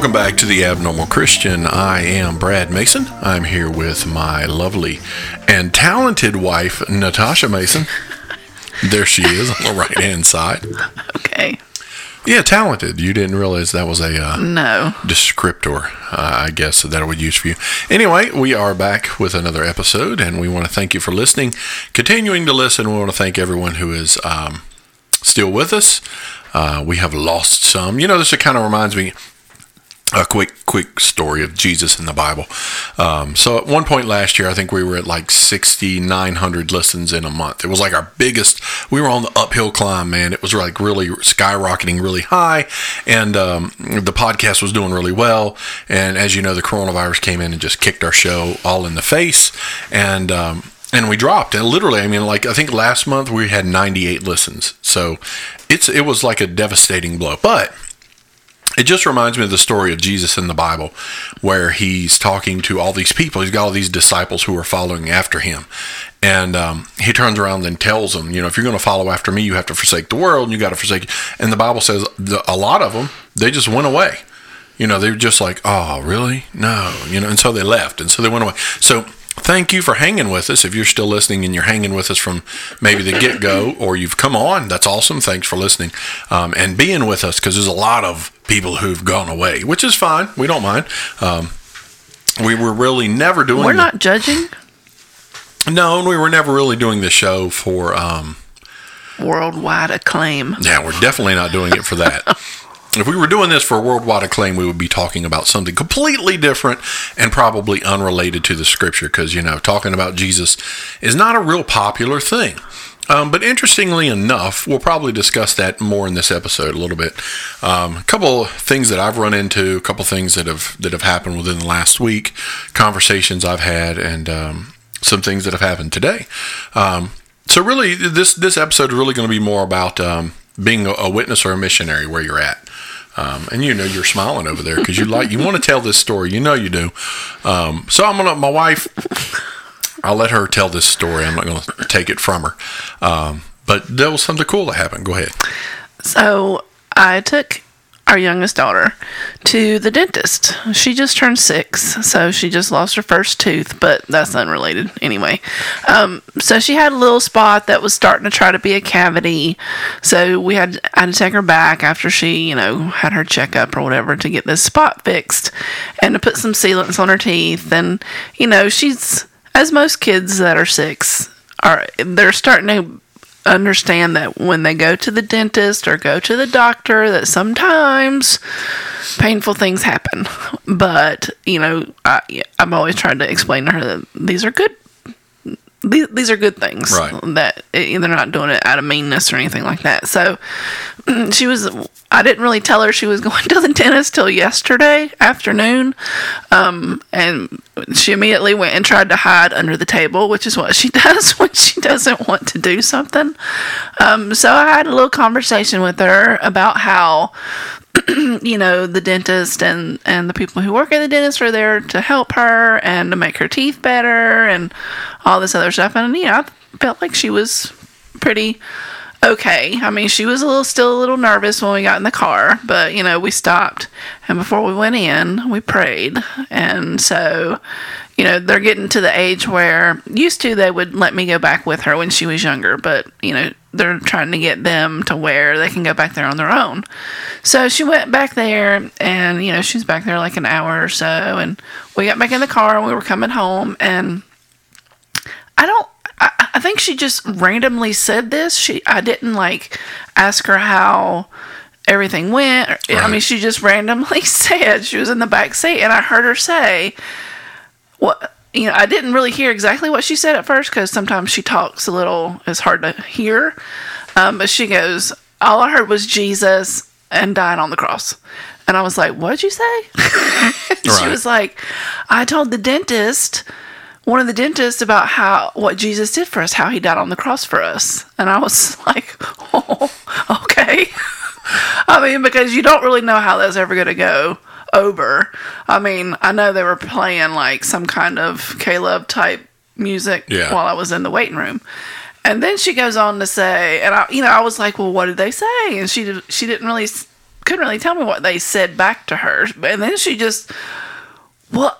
welcome back to the Abnormal Christian. I am Brad Mason. I'm here with my lovely and talented wife, Natasha Mason. There she is on the right hand side. Okay. Yeah, talented. You didn't realize that was a uh, No. descriptor, uh, I guess, that I would use for you. Anyway, we are back with another episode, and we want to thank you for listening. Continuing to listen, we want to thank everyone who is um, still with us. Uh, we have lost some. You know, this kind of reminds me a quick quick story of Jesus in the Bible. Um, so at one point last year, I think we were at like 6,900 listens in a month. It was like our biggest. We were on the uphill climb, man. It was like really skyrocketing really high, and um, the podcast was doing really well. And as you know, the coronavirus came in and just kicked our show all in the face, and. Um, and we dropped and literally i mean like i think last month we had 98 listens so it's it was like a devastating blow but it just reminds me of the story of Jesus in the Bible, where he's talking to all these people. He's got all these disciples who are following after him. And um, he turns around and tells them, you know, if you're going to follow after me, you have to forsake the world and you got to forsake. And the Bible says the, a lot of them, they just went away. You know, they were just like, oh, really? No. You know, and so they left. And so they went away. So thank you for hanging with us. If you're still listening and you're hanging with us from maybe the get go or you've come on, that's awesome. Thanks for listening um, and being with us because there's a lot of people who've gone away, which is fine. We don't mind. Um, we were really never doing. We're the- not judging No, and we were never really doing the show for. Um, worldwide acclaim. yeah, we're definitely not doing it for that. If we were doing this for a worldwide acclaim, we would be talking about something completely different and probably unrelated to the scripture because, you know, talking about Jesus is not a real popular thing. Um, but interestingly enough, we'll probably discuss that more in this episode a little bit. Um, a couple things that I've run into, a couple things that have that have happened within the last week, conversations I've had, and um, some things that have happened today. Um, so really, this this episode is really going to be more about um, being a, a witness or a missionary where you're at. Um, and you know you're smiling over there because you like you want to tell this story. You know you do. Um, so I'm gonna my wife. I'll let her tell this story. I'm not gonna take it from her. Um, but there was something cool that happened. Go ahead. So I took our youngest daughter to the dentist. She just turned six, so she just lost her first tooth, but that's unrelated anyway. Um, so she had a little spot that was starting to try to be a cavity. So we had had to take her back after she, you know, had her checkup or whatever to get this spot fixed and to put some sealants on her teeth. And you know, she's as most kids that are six are they're starting to understand that when they go to the dentist or go to the doctor that sometimes painful things happen but you know I, i'm always trying to explain to her that these are good these, these are good things Right. that eh, they're not doing it out of meanness or anything like that so she was i didn't really tell her she was going to the dentist till yesterday afternoon um, and she immediately went and tried to hide under the table which is what she does when she doesn't want to do something. Um, so i had a little conversation with her about how you know the dentist and and the people who work at the dentist are there to help her and to make her teeth better and all this other stuff. And know i felt like she was pretty okay. I mean she was a little still a little nervous when we got in the car but you know we stopped. And before we went in we prayed. And so you know they're getting to the age where used to they would let me go back with her when she was younger but you know they're trying to get them to where they can go back there on their own. So she went back there and you know she was back there like an hour or so. And we got back in the car and we were coming home and think she just randomly said this. She i didn't like ask her how everything went. I mean she just randomly said she was in the back seat and i heard her say what you know i didn't really hear exactly what she said at first because sometimes she talks a little it's hard to hear. Um, but she goes all i heard was jesus and died on the cross. And i was like what did you say? She was like i told the dentist one of the dentists about how what jesus did for us how he died on the cross for us and i was like oh okay I mean, because you don't really know how that's ever going to go over. I mean, I know they were playing like some kind of K-LOVE type music Yeah. while I was in the waiting room. And then she goes on to say, and I, you know, I was like, well, what did they say? And she did, she didn't really couldn't really tell me what they said back to her. And then she just, well,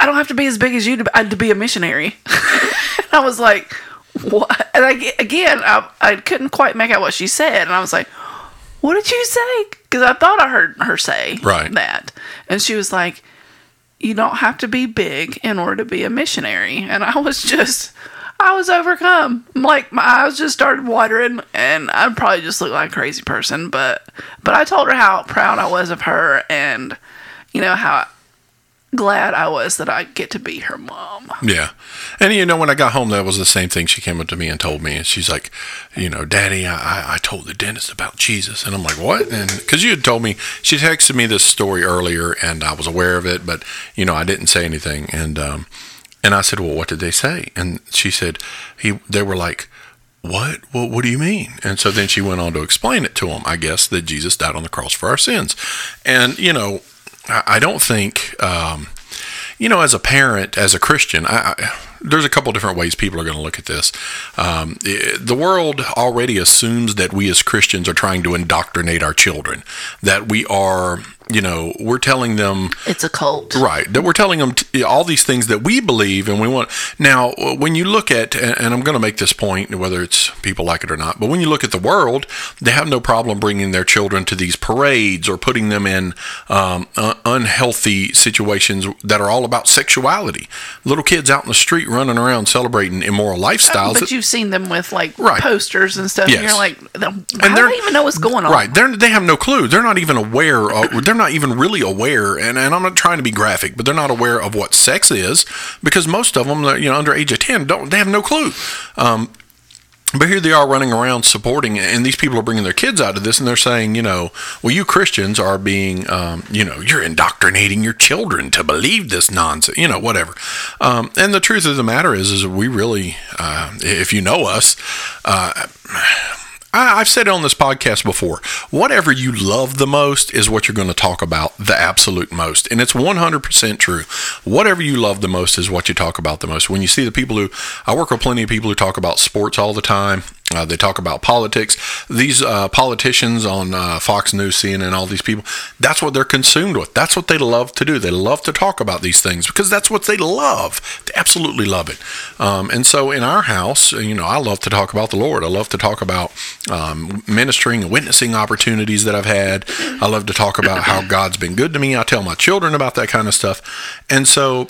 I don't have to be as big as you to, uh, to be a missionary. I was like, what? And I, again, I, I couldn't quite make out what she said. And I was like, what did you say? Because I thought I heard her say Right. that. And she was like, you don't have to be big in order to be a missionary. And I was just, I was overcome. Like my eyes just started watering, and I probably just looked like a crazy person. But, but I told her how proud I was of her, and you know how glad I was that I get to be her mom. Yeah. And you know, when I got home, that was the same thing. She came up to me and told me, and she's like, you know, Daddy, I, I- told the dentist about Jesus. And I'm like, what? And because you had told me, she texted me this story earlier, and I was aware of it, but, you know, I didn't say anything. And, um, and I said, well, what did they say? And she said, he, they were like, what? Well, what do you mean? And so then she went on to explain it to him, I guess, that Jesus died on the cross for our sins. And, you know, I, don't think, um, you know, as a parent, as a Christian, I, I, there's a couple different ways people are going to look at this. Um, the world already assumes that we as Christians are trying to indoctrinate our children, that we are, you know, we're telling them It's a cult. Right. That we're telling them t- all these things that we believe and we want. Now, when you look at, and and I'm going to make this point, whether it's people like it or not, but when you look at the world, they have no problem bringing their children to these parades or putting them in um, uh, unhealthy situations that are all about sexuality. Little kids out in the street running around celebrating immoral lifestyles. But you've seen them with like Right. posters and stuff. And Yes. you're like, how And do they're- they even know what's going on? Right. They're, they have no clue. They're not even aware. Of, they're not even really aware. And, and I'm not trying to be graphic, but they're not aware of what sex is because most of them, you know, under age of 10, don't, they have no clue. Um, but here they are running around supporting, and these people are bringing their kids out of this, and they're saying, you know, well, you Christians are being, um, you know, you're indoctrinating your children to believe this nonsense, you know, whatever. Um, and the truth of the matter is, is we really, uh, if you know us, uh, I, I've said it on this podcast before. Whatever you love the most is what you're going to talk about the absolute most. And it's 100% true. Whatever you love the most is what you talk about the most. When you see the people who, I work with plenty of people who talk about sports all the time. Uh, they talk about politics. These uh, politicians on uh, Fox News, CNN, all these people, that's what they're consumed with. That's what they love to do. They love to talk about these things because that's what they love. They absolutely love it. Um, and so in our house, you know, I love to talk about the Lord. I love to talk about um, ministering and witnessing opportunities that I've had. I love to talk about how God's been good to me. I tell my children about that kind of stuff. And so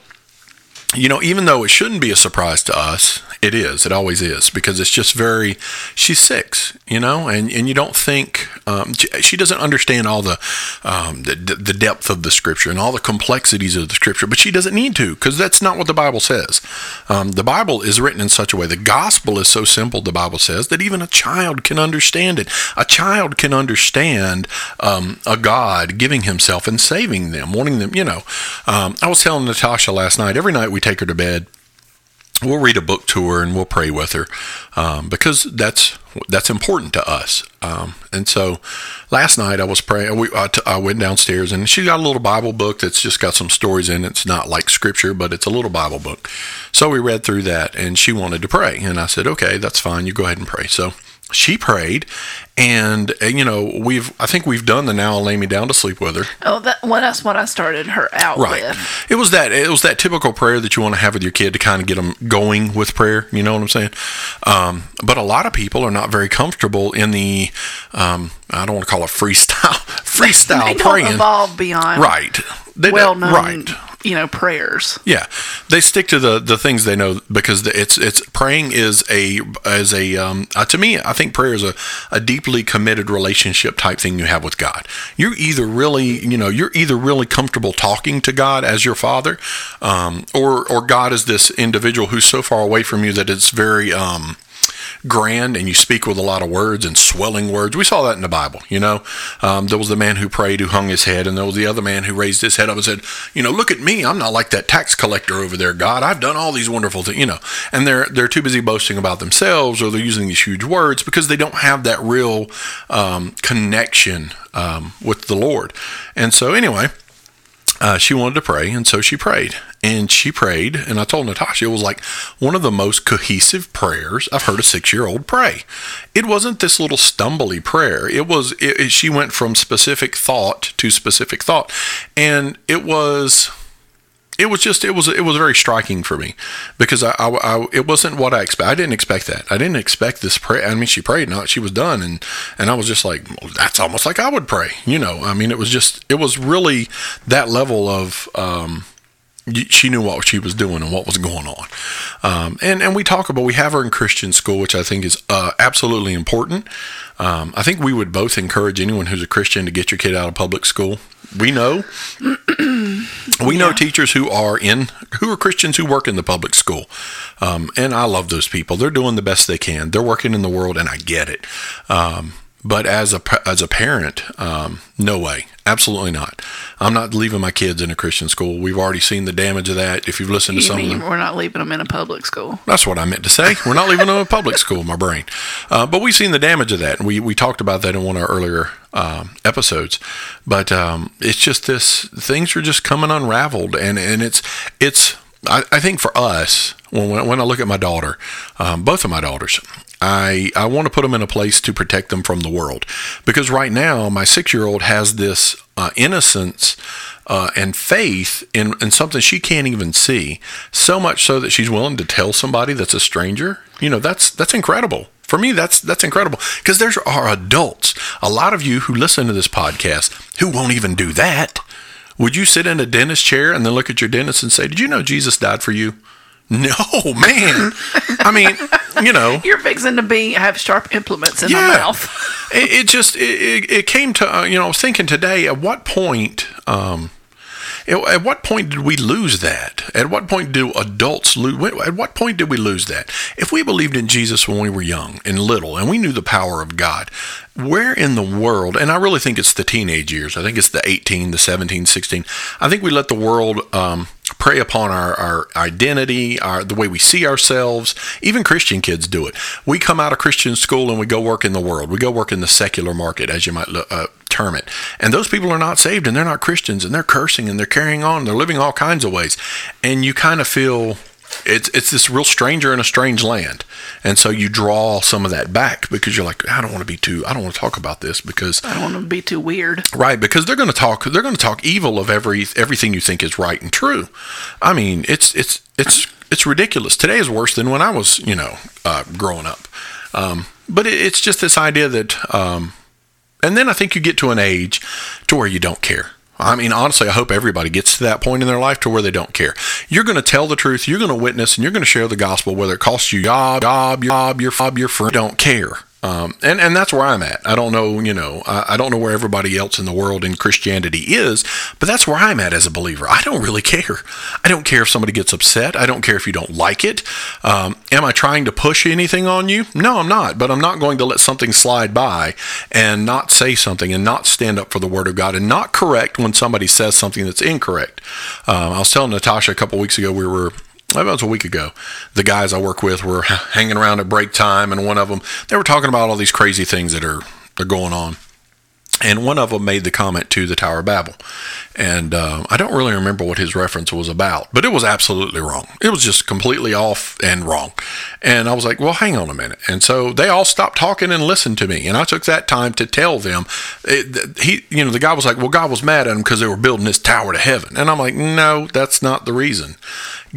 you know, even though it shouldn't be a surprise to us, it is. It always is because it's just very. She's six, you know, and, and you don't think um, she- doesn't understand all the, um, the the depth of the scripture and all the complexities of the scripture, but she doesn't need to because that's not what the Bible says. Um, the Bible is written in such a way. The gospel is so simple. The Bible says that even a child can understand it. A child can understand um, a God giving Himself and saving them, wanting them. You know, um, I was telling Natasha last night. Every night we take her to bed we'll read a book to her and we'll pray with her um, because that's that's important to us. Um, and so last night I was praying. We, I, t- I went downstairs and she got a little Bible book that's just got some stories in it. It's not like scripture, but it's a little Bible book. So we read through that and she wanted to pray. And I said, okay, that's fine. You go ahead and pray. So she prayed and uh, you know we've i think we've done the now lay me down to sleep with her Oh, that well, that's what I started her out Right. with. It was that it was that typical prayer that you want to have with your kid to kind of get them going with prayer. You know what I'm saying? Um, but a lot of people are not very comfortable in the um, I don't want to call it freestyle freestyle They don't praying. evolve beyond Right. They well known, Right. You know, prayers. Yeah, they stick to the, the things they know because it's it's praying is a as a um, uh, to me I think prayer is a, a deeply committed relationship type thing you have with God. You're either really you know you're either really comfortable talking to God as your Father, um, or or God is this individual who's so far away from you that it's very um, grand and you speak with a lot of words and swelling words. We saw that in the Bible, you know. Um, there was the man who prayed who hung his head, and there was the other man who raised his head up and said, You know, look at me. I'm not like that tax collector over there, God. I've done all these wonderful things, you know. And they're they're too busy boasting about themselves or they're using these huge words because they don't have that real um, connection um, with the Lord. And so, anyway, uh, she wanted to pray, and so she prayed. And she prayed. And I told Natasha it was like one of the most cohesive prayers I've heard a six year old pray. It wasn't this little stumbly prayer. It was, it, it, she went from specific thought to specific thought. And it was, it was just it was it was very striking for me because I, I, I, it wasn't what I expect. I didn't expect that. I didn't expect this prayer. I mean, she prayed, not she was done, and and I was just like, well, that's almost like I would pray. You know, I mean, it was just it was really that level of. Um, she knew what she was doing and what was going on. Um, and, and we talk about, we have her in Christian school, which I think is uh, absolutely important. Um, I think we would both encourage anyone who's a Christian to get your kid out of public school. We know, we know teachers who are in, who are Christians who work in the public school. Um, and I love those people. They're doing the best they can. They're working in the world and I get it. But as a as a parent, um, no way, absolutely not. I'm not leaving my kids in a Christian school. We've already seen the damage of that. If you've listened to You some of them, we're not leaving them in a public school? that's what I meant to say. We're not leaving them in a public school. My brain, uh, but we've seen the damage of that, and we we talked about that in one of our earlier um, episodes. But um, it's just this things are just coming unraveled, and and it's it's. I, I think for us, when when I look at my daughter, um, both of my daughters, I, I want to put them in a place to protect them from the world. Because right now, my six year old has this uh, innocence uh, and faith in, in something she can't even see, so much so that she's willing to tell somebody that's a stranger. You know, that's, that's incredible. For me, that's that's incredible because there are adults, a lot of you who listen to this podcast who won't even do that. Would you sit in a dentist chair and then look at your dentist and say, "Did you know Jesus died for you?" No, man. I mean, you know, You're fixing to be have sharp implements in Yeah. my mouth. it, it just it, it, it came to uh, you know I was thinking today at what point um at what point did we lose that? At what point do adults lose? At what point did we lose that? If we believed in Jesus when we were young and little, and we knew the power of God, where in the world? And I really think it's the teenage years. I think it's the 18, the 17, 16. I think we let the world um, prey upon our, our identity, our the way we see ourselves. Even Christian kids do it. We come out of Christian school and we go work in the world. We go work in the secular market, as you might uh, term it. And those people are not saved and they're not Christians and they're cursing and they're carrying on. They're living all kinds of ways. And you kind of feel it's it's this real stranger in a strange land. And so you draw some of that back because you're like, I don't want to be too I don't want to talk about this because I don't want to be too weird. Right, because they're going to talk. They're going to talk evil of every everything you think is right and true. I mean, it's it's it's it's ridiculous. Today is worse than when I was, you know, uh, growing up. Um, but it, it's just this idea that, um, and then I think you get to an age to where you don't care. I mean, honestly, I hope everybody gets to that point in their life to where they don't care. You're going to tell the truth. You're going to witness, and you're going to share the gospel, whether it costs you job, job, job, your job, your friend. Don't care. Um, and and that's where I'm at. I don't know, you know, I, I don't know where everybody else in the world in Christianity is, but that's where I'm at as a believer. I don't really care. I don't care if somebody gets upset. I don't care if you don't like it. Um, am I trying to push anything on you? No, I'm not. But I'm not going to let something slide by and not say something and not stand up for the Word of God and not correct when somebody says something that's incorrect. Um, I was telling Natasha a couple weeks ago we were it was a week ago. The guys I work with were hanging around at break time, and one of them they were talking about all these crazy things that are are going on. And one of them made the comment to the Tower of Babel, and um, I don't really remember what his reference was about, but it was absolutely wrong. It was just completely off and wrong. And I was like, "Well, hang on a minute." And so they all stopped talking and listened to me, and I took that time to tell them. It, he, you know, the guy was like, "Well, God was mad at them because they were building this tower to heaven," and I'm like, "No, that's not the reason."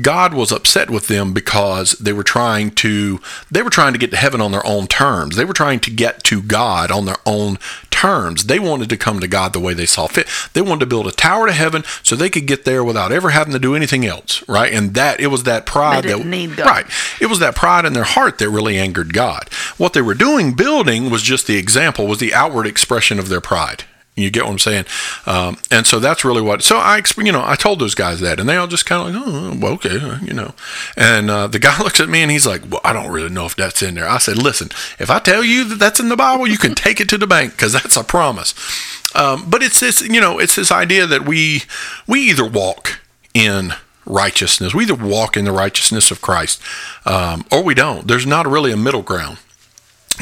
God was upset with them because they were trying to they were trying to get to heaven on their own terms. They were trying to get to God on their own terms. They wanted to come to God the way they saw fit. They wanted to build a tower to heaven so they could get there without ever having to do anything else, right? And that it was that pride They didn't that need God. right. It was that pride in their heart that really angered God. What they were doing building was just the example, was the outward expression of their pride. You get what I'm saying? Um, and so that's really what. So I, you know, I told those guys that, and they all just kind of like, oh, well, okay, uh, you know. And uh, the guy looks at me and he's like, well, I don't really know if that's in there. I said, listen, if I tell you that that's in the Bible, you can take it to the bank because that's a promise. Um, but it's this, you know, it's this idea that we we either walk in righteousness, we either walk in the righteousness of Christ, um, or we don't. There's not really a middle ground.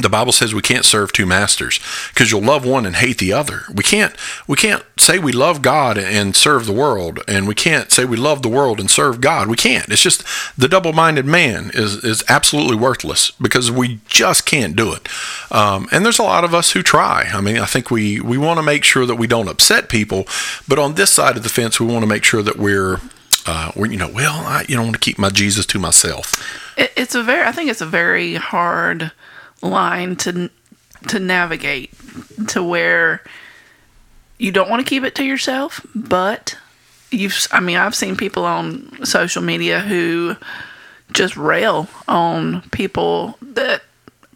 The Bible says we can't serve two masters because you'll love one and hate the other. We can't we can't say we love God and serve the world, and we can't say we love the world and serve God. We can't. It's just the double-minded man is is absolutely worthless because we just can't do it. Um, and there's a lot of us who try. I mean, I think we we want to make sure that we don't upset people, but on this side of the fence, we want to make sure that we're uh, we're you know well I you know want to keep my Jesus to myself. It, it's a very I think it's a very hard line to to navigate to where you don't want to keep it to yourself, but you've I mean I've seen people on social media who just rail on people that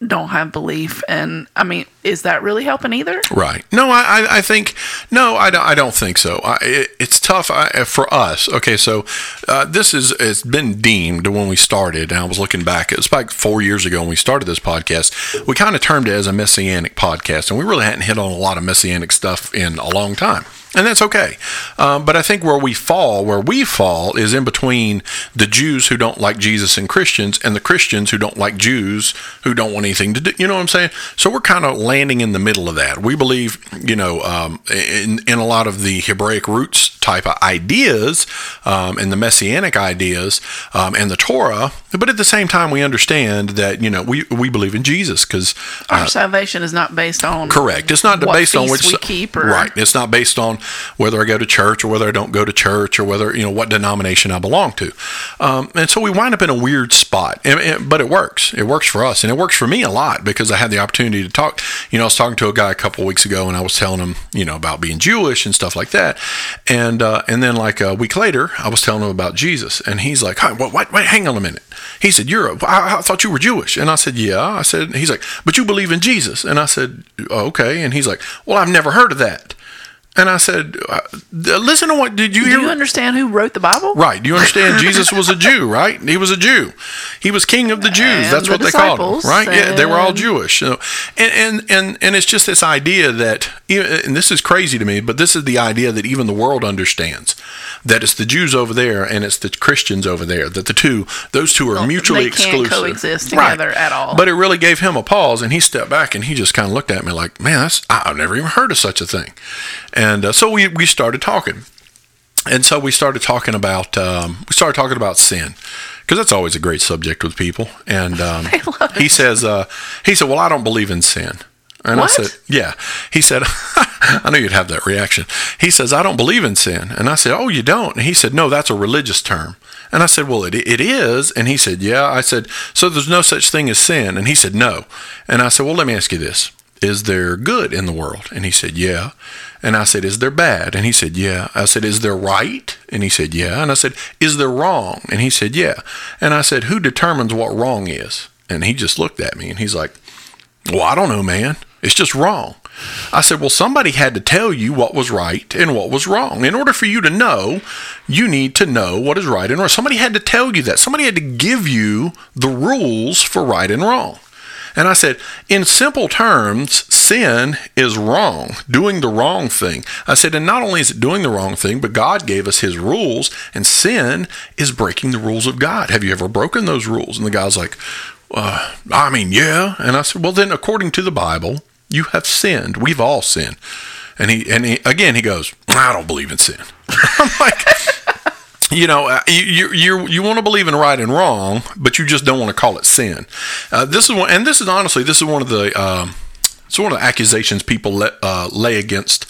don't have belief and i mean is that really helping either? Right. No i i think no i don't, I don't think so. I, it, it's tough I, for us. Okay so uh, this is it's been deemed when we started and i was looking back it was like four years ago when we started this podcast. We kind of termed it as a messianic podcast and we really hadn't hit on a lot of messianic stuff in a long time and that's okay. Um, but I think where we fall, where we fall, is in between the Jews who don't like Jesus and Christians, and the Christians who don't like Jews who don't want anything to do. You know what I'm saying? So we're kind of landing in the middle of that. We believe, you know, um, in in a lot of the Hebraic roots type of ideas um, and the messianic ideas um, and the Torah, but at the same time, we understand that you know we we believe in Jesus because our uh, salvation is not based on correct. It's not based on which we keep or, right. It's not based on whether I go to church or whether I don't go to church or whether you know what denomination I belong to. Um, and so we wind up in a weird spot, and, and, but it works. It works for us, and it works for me a lot because I had the opportunity to talk. You know, I was talking to a guy a couple weeks ago, and I was telling him you know about being Jewish and stuff like that, and uh, and then like a week later, I was telling him about Jesus, and he's like, "Hi, what? Wait, wait, hang on a minute." He said, "You're a, I, I thought you were Jewish," and I said, "Yeah." I said, "He's like, but you believe in Jesus," and I said, oh, "Okay," and he's like, "Well, I've never heard of that." And I said, uh, "Listen to what did you hear? Do you understand who wrote the Bible? Right? Do you understand? Jesus was a Jew, right? He was a Jew. He was king of the Jews. And That's the what they called him, right? Yeah, they were all Jewish. So, and and and and it's just this idea that, and this is crazy to me, but this is the idea that even the world understands that it's the Jews over there and it's the Christians over there. That the two, those two are mutually they can't exclusive, coexist Right. together at all. But it really gave him a pause, and he stepped back and he just kind of looked at me like, "Man, that's, I've never even heard of such a thing." And uh, so we we started talking, and so we started talking about um, we started talking about sin because that's always a great subject with people. And um, he says uh, he said, "Well, I don't believe in sin." And What? I said, "Yeah." He said, "I knew you'd have that reaction." He says, "I don't believe in sin." And I said, "Oh, you don't?" And he said, "No, that's a religious term." And I said, "Well, it it is." And he said, "Yeah." I said, "So there's no such thing as sin?" And he said, "No." And I said, "Well, let me ask you this: Is there good in the world?" And he said, "Yeah." And I said, Is there bad? And he said, Yeah. I said, Is there right? And he said, Yeah. And I said, Is there wrong? And he said, Yeah. And I said, Who determines what wrong is? And he just looked at me and he's like, Well, I don't know, man. It's just wrong. I said, Well, somebody had to tell you what was right and what was wrong. In order for you to know, you need to know what is right and wrong. Somebody had to tell you that. Somebody had to give you the rules for right and wrong. And I said, in simple terms, sin is wrong, doing the wrong thing. I said, and not only is it doing the wrong thing, but God gave us his rules, and sin is breaking the rules of God. Have you ever broken those rules? And the guy's like, uh, I mean, yeah. And I said, well, then, according to the Bible, you have sinned. We've all sinned. And he, and he, again, he goes, I don't believe in sin. I'm like, you know, uh, you you you want to believe in right and wrong, but you just don't want to call it sin. Uh, this is one, and this is honestly, this is one of the um, it's one of the accusations people let, uh, lay against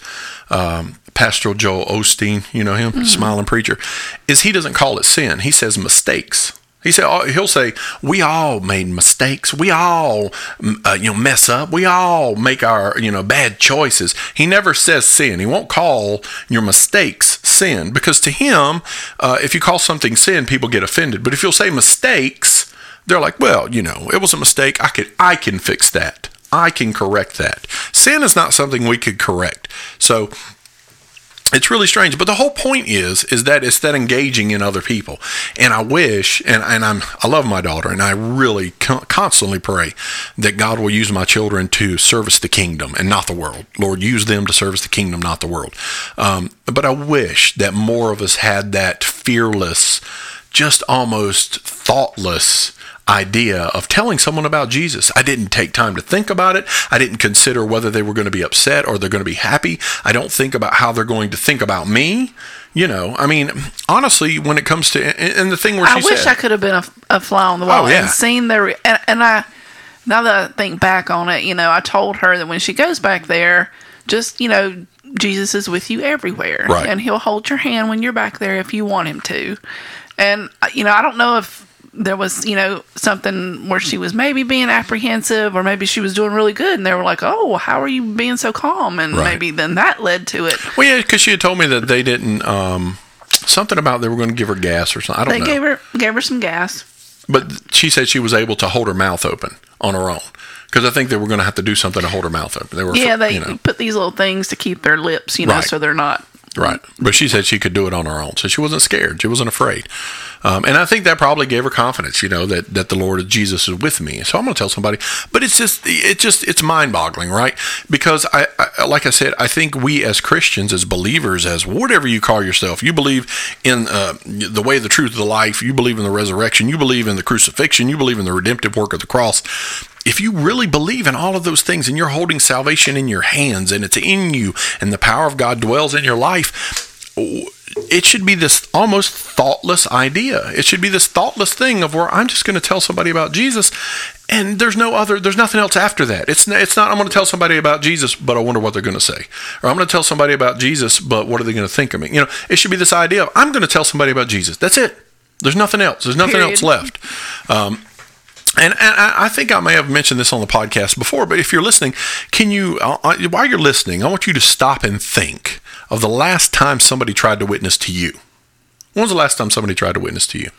um, Pastor Joel Osteen. You know him, smiling preacher, is he doesn't call it sin. He says mistakes. He said uh, he'll say we all made mistakes. We all uh, you know mess up. We all make our you know bad choices. He never says sin. He won't call your mistakes sin because to him, uh, if you call something sin, people get offended. But if you'll say mistakes, they're like, well, you know, it was a mistake. I could I can fix that. I can correct that. Sin is not something we could correct. So it's really strange but the whole point is is that it's that engaging in other people and i wish and, and i'm i love my daughter and i really con- constantly pray that god will use my children to service the kingdom and not the world lord use them to service the kingdom not the world um, but i wish that more of us had that fearless just almost thoughtless idea of telling someone about Jesus. I didn't take time to think about it. I didn't consider whether they were going to be upset or they're going to be happy. I don't think about how they're going to think about me. You know, I mean, honestly, when it comes to and the thing where she I wish said, I could have been a, a fly on the wall Oh, yeah. and seen their and, and I now that I think back on it, you know, I told her that when she goes back there, just you know, Jesus is with you everywhere, Right. and He'll hold your hand when you're back there if you want Him to. And uh, you know, I don't know if there was you know something where she was maybe being apprehensive or maybe she was doing really good and they were like oh how are you being so calm and Right. maybe then that led to it well, yeah, because she had told me that they didn't. Um, something about they were going to give her gas or something. I don't they know. They gave her gave her some gas But she said she was able to hold her mouth open on her own because I think they were going to have to do something to hold her mouth open. They were, yeah they you know, put these little things to keep their lips you know Right. so they're not right. But she said she could do it on her own, so she wasn't scared. She wasn't afraid, um, and I think that probably gave her confidence. You know that that the Lord Jesus is with me. So I'm going to tell somebody. But it's just it just it's mind boggling, right? Because I, I like I said, I think we as Christians, as believers, as whatever you call yourself, you believe in uh, the way, the truth, the life. You believe in the resurrection. You believe in the crucifixion. You believe in the redemptive work of the cross. If you really believe in all of those things and you're holding salvation in your hands and it's in you and the power of God dwells in your life, it should be this almost thoughtless idea. It should be this thoughtless thing of where I'm just going to tell somebody about Jesus and there's no other there's nothing else after that. It's it's not I'm going to tell somebody about Jesus but I wonder what they're going to say. Or I'm going to tell somebody about Jesus but what are they going to think of me? You know, it should be this idea of I'm going to tell somebody about Jesus. That's it. There's nothing else. There's nothing Period. else left. Um, and, and I think I may have mentioned this on the podcast before, but if you're listening, can you, uh, uh, while you're listening, I want you to stop and think of the last time somebody tried to witness to you. When was the last time somebody tried to witness to you?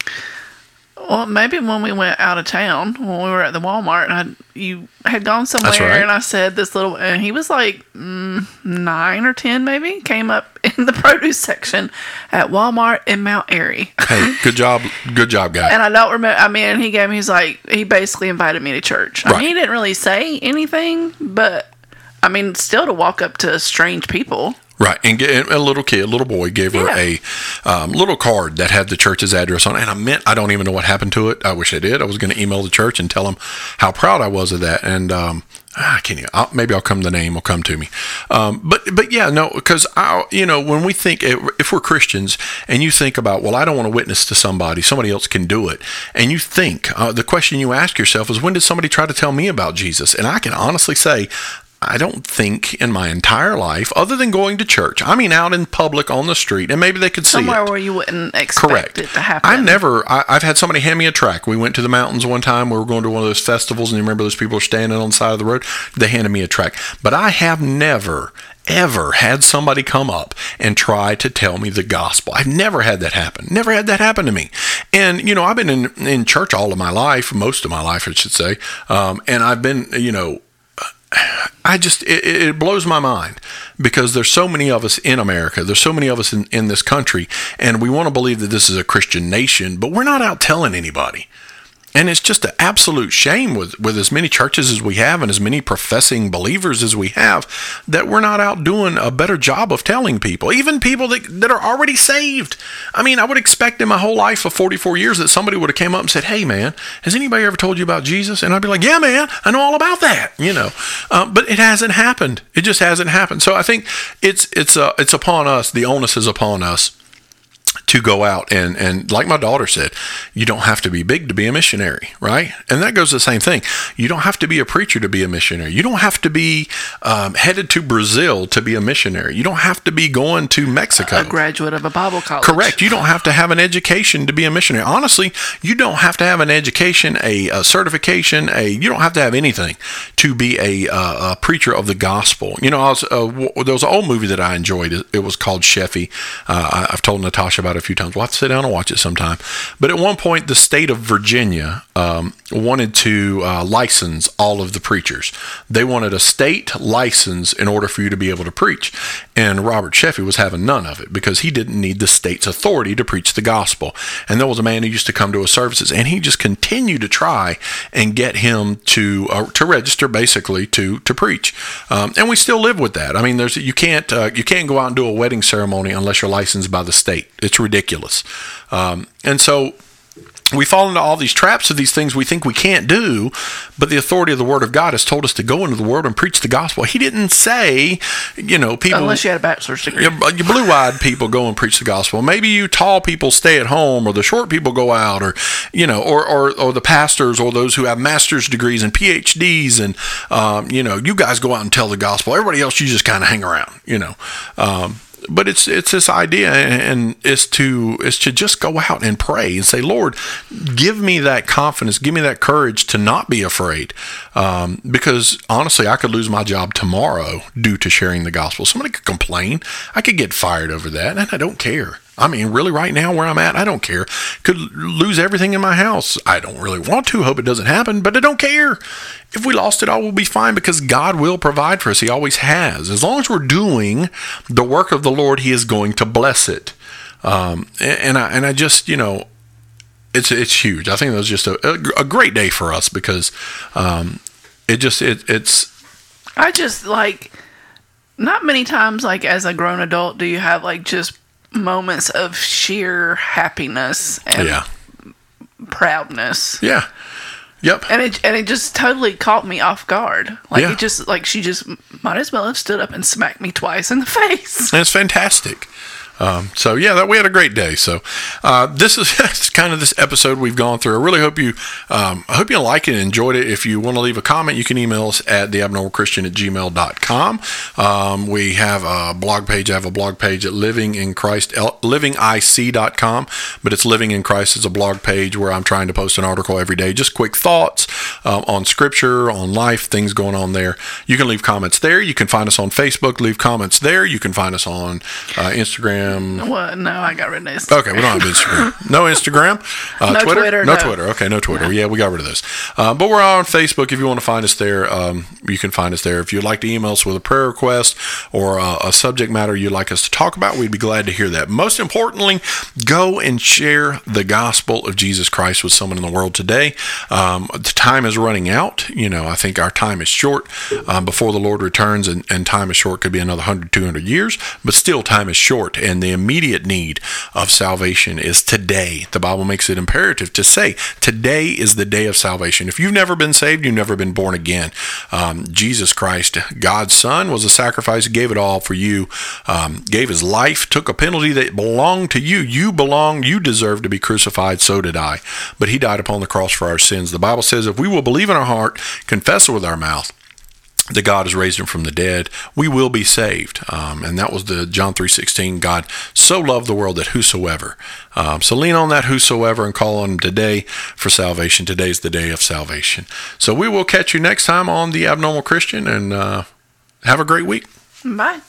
Well, maybe when we went out of town, when we were at the Walmart, and I, you had gone somewhere, right. and I said this little, and he was like mm, nine or ten, maybe, came up in the produce section at Walmart in Mount Airy. Hey, good job, good job, guy. And I don't remember. I mean, he gave me. He's like, he basically invited me to church. I Right. mean, he didn't really say anything, but I mean, still to walk up to strange people. Right, and get, and a little kid, a little boy, gave her Yeah. a um, little card that had the church's address on it. And I meant, I don't even know what happened to it. I wish I did. I was going to email the church and tell them how proud I was of that. And um, I can't. Even, I'll, maybe I'll come. The name will come to me. Um, but but yeah, no, because I, you know, when we think if we're Christians and you think about, well, I don't want to witness to somebody, somebody else can do it, and you think uh, the question you ask yourself is, when did somebody try to tell me about Jesus? And I can honestly say. I don't think in my entire life, other than going to church, I mean, out in public on the street, and maybe they could see Somewhere it. where you wouldn't expect Correct. it to happen. I've never. I, I've had somebody hand me a track. We went to the mountains one time. We were going to one of those festivals, and you remember those people standing on the side of the road. They handed me a track, but I have never ever had somebody come up and try to tell me the gospel. I've never had that happen. Never had that happen to me. And you know, I've been in in church all of my life, most of my life, I should say. Um, and I've been, you know, I just it, it blows my mind because there's so many of us in America. There's so many of us in, in this country, and we want to believe that this is a Christian nation, but we're not out telling anybody. And it's just an absolute shame with, with as many churches as we have and as many professing believers as we have that we're not out doing a better job of telling people, even people that, that are already saved. I mean, I would expect in my whole life of 44 years that somebody would have came up and said, Hey, man, has anybody ever told you about Jesus? And I'd be like, Yeah, man, I know all about that, you know. Um, but it hasn't happened. It just hasn't happened. So I think it's, it's, uh, it's upon us. The onus is upon us to go out and and like my daughter said you don't have to be big to be a missionary right and that goes the same thing you don't have to be a preacher to be a missionary you don't have to be um, headed to brazil to be a missionary you don't have to be going to mexico a graduate of a Bible college. Correct. You don't have to have an education to be a missionary. Honestly, you don't have to have an education, a, a certification, a you don't have to have anything to be a, uh, a preacher of the gospel. You know, I was, uh, w- there was an old movie that I enjoyed. It, it was called Sheffey. Uh, I, I've told Natasha about it a few times. We'll have to sit down and watch it sometime. But at one point, the state of Virginia um, wanted to uh, license all of the preachers. They wanted a state license in order for you to be able to preach. And Robert Sheffey was having none of it because he didn't need the state's authority to preach the gospel. And there was a man who used to come to his services, and he just continued to try and get him to uh, to register, basically to to preach. Um, and we still live with that. I mean, there's you can't uh, you can't go out and do a wedding ceremony unless you're licensed by the state. It's ridiculous. Um, and so we fall into all these traps of these things we think we can't do, but the authority of the Word of God has told us to go into the world and preach the gospel. He didn't say, you know, people. Unless you had a bachelor's degree. You, you blue-eyed people go and preach the gospel. Maybe you tall people stay at home, or the short people go out, or you know, or or, or the pastors, or those who have master's degrees and PhDs, and um, you know, you guys go out and tell the gospel. Everybody else, you just kind of hang around, you know. Um, but it's it's this idea and it's to is to just go out and pray and say lord give me that confidence give me that courage to not be afraid. Um, because honestly i could lose my job tomorrow due to sharing the gospel. Somebody could complain. I could get fired over that and i don't care I mean, really, right now where I'm at, I don't care. Could lose everything in my house. I don't really want to. Hope it doesn't happen, but I don't care. If we lost it all, we'll be fine because God will provide for us. He always has. As long as we're doing the work of the Lord, He is going to bless it. Um, and, I and I just you know, it's it's huge. I think that was just a, a, a great day for us because um, it just it it's. I just like not many times like as a grown adult do you have like just moments of sheer happiness and Yeah. proudness. Yeah. Yep. And it and it just totally caught me off guard. Like Yeah. it just like she just might as well have stood up and smacked me twice in the face. That's fantastic. Um, so yeah, that we had a great day. So uh, this is kind of this episode we've gone through. I really hope you, um, I hope you like it and enjoyed it. If you want to leave a comment, you can email us at theabnormalchristian at gmail.com. Um, we have a blog page. I have a blog page at living in Christ, livingic.com, but it's living in Christ is a blog page where I'm trying to post an article every day, just quick thoughts um, on scripture, on life, things going on there. You can leave comments there. You can find us on Facebook, leave comments there. You can find us on uh, Instagram. What? No, I got rid of this. Okay, we don't have Instagram. No Instagram. Uh, No Twitter, No, no. Twitter. Okay, no Twitter. Yeah, we got rid of those. Uh, but we're on Facebook. If you want to find us there, um, you can find us there. If you'd like to email us with a prayer request or uh, a subject matter you'd like us to talk about, we'd be glad to hear that. Most importantly, go and share the gospel of Jesus Christ with someone in the world today. Um, the time is running out. You know, I think our time is short um, before the Lord returns, and, and time is short. Could be another 100, 200 years, but still, time is short. And the immediate need of salvation is today. The Bible makes it imperative to say, today is the day of salvation. If you've never been saved, you've never been born again. Um, Jesus Christ, God's Son, was a sacrifice, gave it all for you, um, gave his life, took a penalty that belonged to you. You belong, you deserve to be crucified, so did I. But he died upon the cross for our sins. The Bible says if we will believe in our heart, confess it with our mouth, that God has raised him from the dead, we will be saved. Um, and that was the John 3.16, God so loved the world that whosoever. Um, so lean on that whosoever and call on him today for salvation. Today's the day of salvation. So we will catch you next time on The Abnormal Christian and uh, have a great week. Bye.